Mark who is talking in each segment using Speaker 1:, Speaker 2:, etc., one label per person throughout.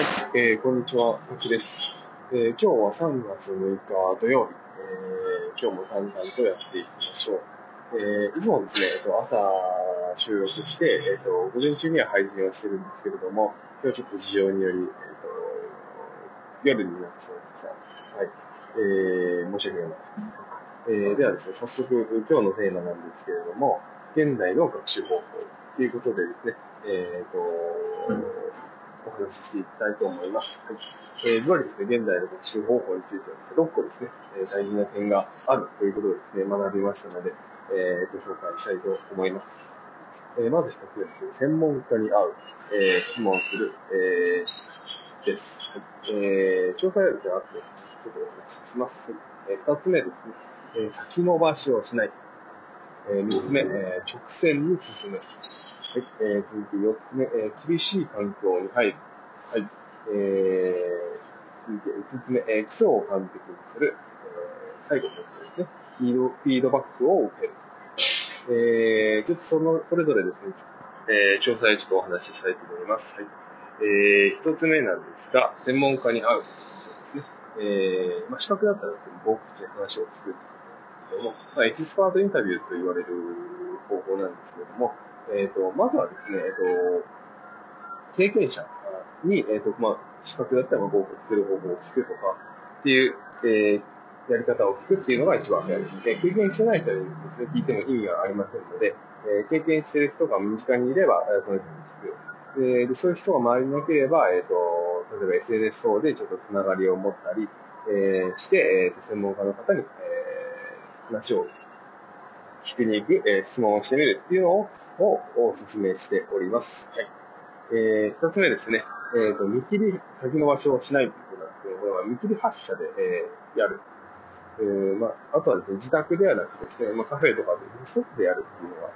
Speaker 1: はい、えー、こんにちは、あきです。えー、今日は3月6日土曜日、えー、今日も淡々とやっていきましょう。えー、いつもですね、えっと、朝収録して、えっと、午前中には配信をしてるんですけれども、今日はちょっと事情により、えっと、夜になってしまいました。はい。えー、申し訳ない。えー、ではですね、早速、今日のテーマなんですけれども、現代の学習方法ということでですね、えっ、と、お話ししていきたいと思います。はい。えー、ずばりですね、現在の学習方法についてはですね、6個ですね、えー、大事な点があるということをですね、学びましたので、えー、ご紹介したいと思います。えー、まず一つはですね、専門家に会う、えー、質問する、えー、です。はい。えー、詳細はですね、後でちょっとお話しします。えー、二つ目ですね、えー、先延ばしをしない。えー、三つ目、えー、直線に進む。はい、えー、続いて4つ目、えー、厳しい環境に入る。はい。えー、続いて5つ目、えー、基礎を完璧にする。えー、最後のつですね、フィードフィードバックを受ける。えー、ちょっとその、それぞれですね、えー、詳細ちょっとお話ししたいと思います。はい。えー、1つ目なんですが、専門家に会うですね。えー、まあ、資格だったら、僕口に話を聞くんですけども、まあ、エキスパートインタビューと言われる方法なんですけれども、えっ、ー、と、まずはですね、えっ、ー、と、経験者に、えっ、ー、と、まあ、資格だったら合格する方法を聞くとかっていう、えー、やり方を聞くっていうのが一番早いですね。経験してない人にですね、聞いても意味がありませんので、えー、経験してる人が身近にいれば、その人に聞く。で、そういう人が周りになければ、えっ、と、例えば SNS 等でちょっとつながりを持ったり、えー、して、えー、専門家の方に、えー、話を聞きに行く、えー、質問をしてみるっていうのを、をお勧めしております。はい。えー、二つ目ですね。えっ、ー、と、見切り先延ばしをしないということなんですけど、これは見切り発射で、えー、やる。えー、まあ、あとはですね、自宅ではなくですね、まあ、カフェとかで外でやるっていうのは、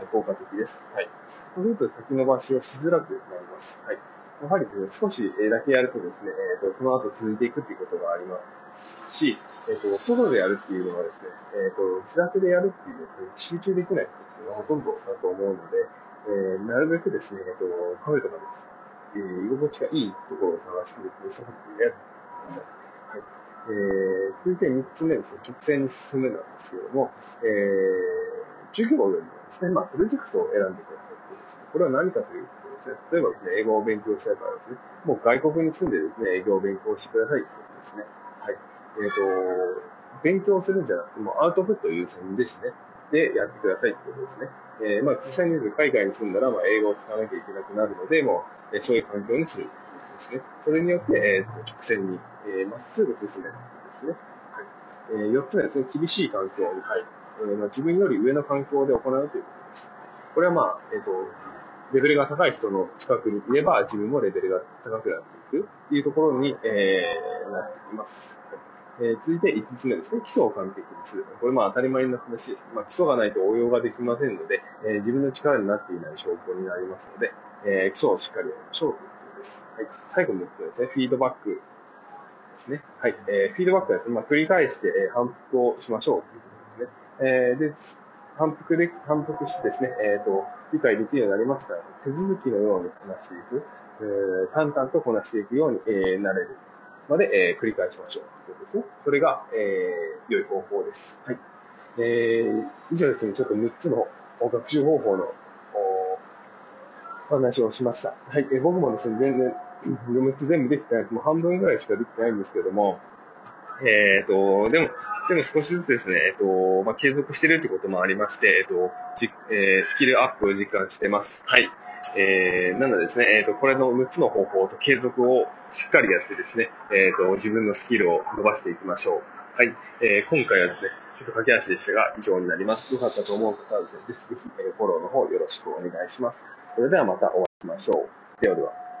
Speaker 1: えー、効果的です。はい。そうすると先延ばしをしづらくなります。はい。やはりですね、少しだけやるとですね、えっ、ー、と、その後続いていくっていうことがありますし、えっ、ー、と、外でやるっていうのはですね、えっ、ー、と、自宅でやるっていうのは集中できないっていうのがほとんどだと思うので、えー、なるべくですね、えっ、と、カフェとかです。えー、居心地がいいところを探してですね、そこでやってください。はい。えー、続いて3つ目ですね、直線に進むなんですけれども、えー、授業よりもですね、まあ、プロジェクトを選んでくださいってですね、これは何かというとですね、例えばですね、英語を勉強したいからですね、もう外国に住んでですね、英語を勉強してくださいってことですね。はい。えっ、ー、と、勉強するんじゃなくて、もアウトプット優先ですね。で、やってくださいってことですね。えー、まあ、実際に海外に住んだら、まあ、英語を使わなきゃいけなくなるので、もう、え、そういう環境にするですね。それによって、えっー、直線に、えー、まっすぐ進めるですね。はい。えー、4つ目ですね、厳しい環境に入る。えーまあ、自分より上の環境で行うということです。これはまあ、えっ、ー、と、レベルが高い人の近くにいれば、自分もレベルが高くなっていくっていうところに、えー、なっています。はいえー、続いて5つ目ですね。基礎を完璧にする。これまあ当たり前の話です。まあ基礎がないと応用ができませんので、えー、自分の力になっていない証拠になりますので、えー、基礎をしっかりやりましょうということです。はい。最後の6つですね。フィードバックですね。はい。えー、フィードバックはですね、まあ繰り返して、反復をしましょうということですね。えー、で、反復で、反復してですね、えっ、ー、と、理解できるようになりますから、手続きのようにこなしていく、えー、淡々とこなしていくように、えー、なれるまで、えー、繰り返しましょうということですね。それが、えー、良い方法です。はい。えー、以上ですね、ちょっと6つの学習方法のお話をしました。はい。えー、僕もですね、全然、6つ全部できてないです。もう半分ぐらいしかできてないんですけども、えっ、ー、と、でも、でも少しずつですね、えっ、と、まあ、継続してるってこともありまして、えっ、と、じえー、スキルアップを実感してます。はい。えー、なのでですね、えっ、と、これの6つの方法と継続をしっかりやってですね、えっ、と、自分のスキルを伸ばしていきましょう。はい。えー、今回はですね、ちょっと駆け足でしたが、以上になります。よかったと思う方はですね、ぜひぜひ、フォローの方よろしくお願いします。それではまたお会いしましょう。ではでは。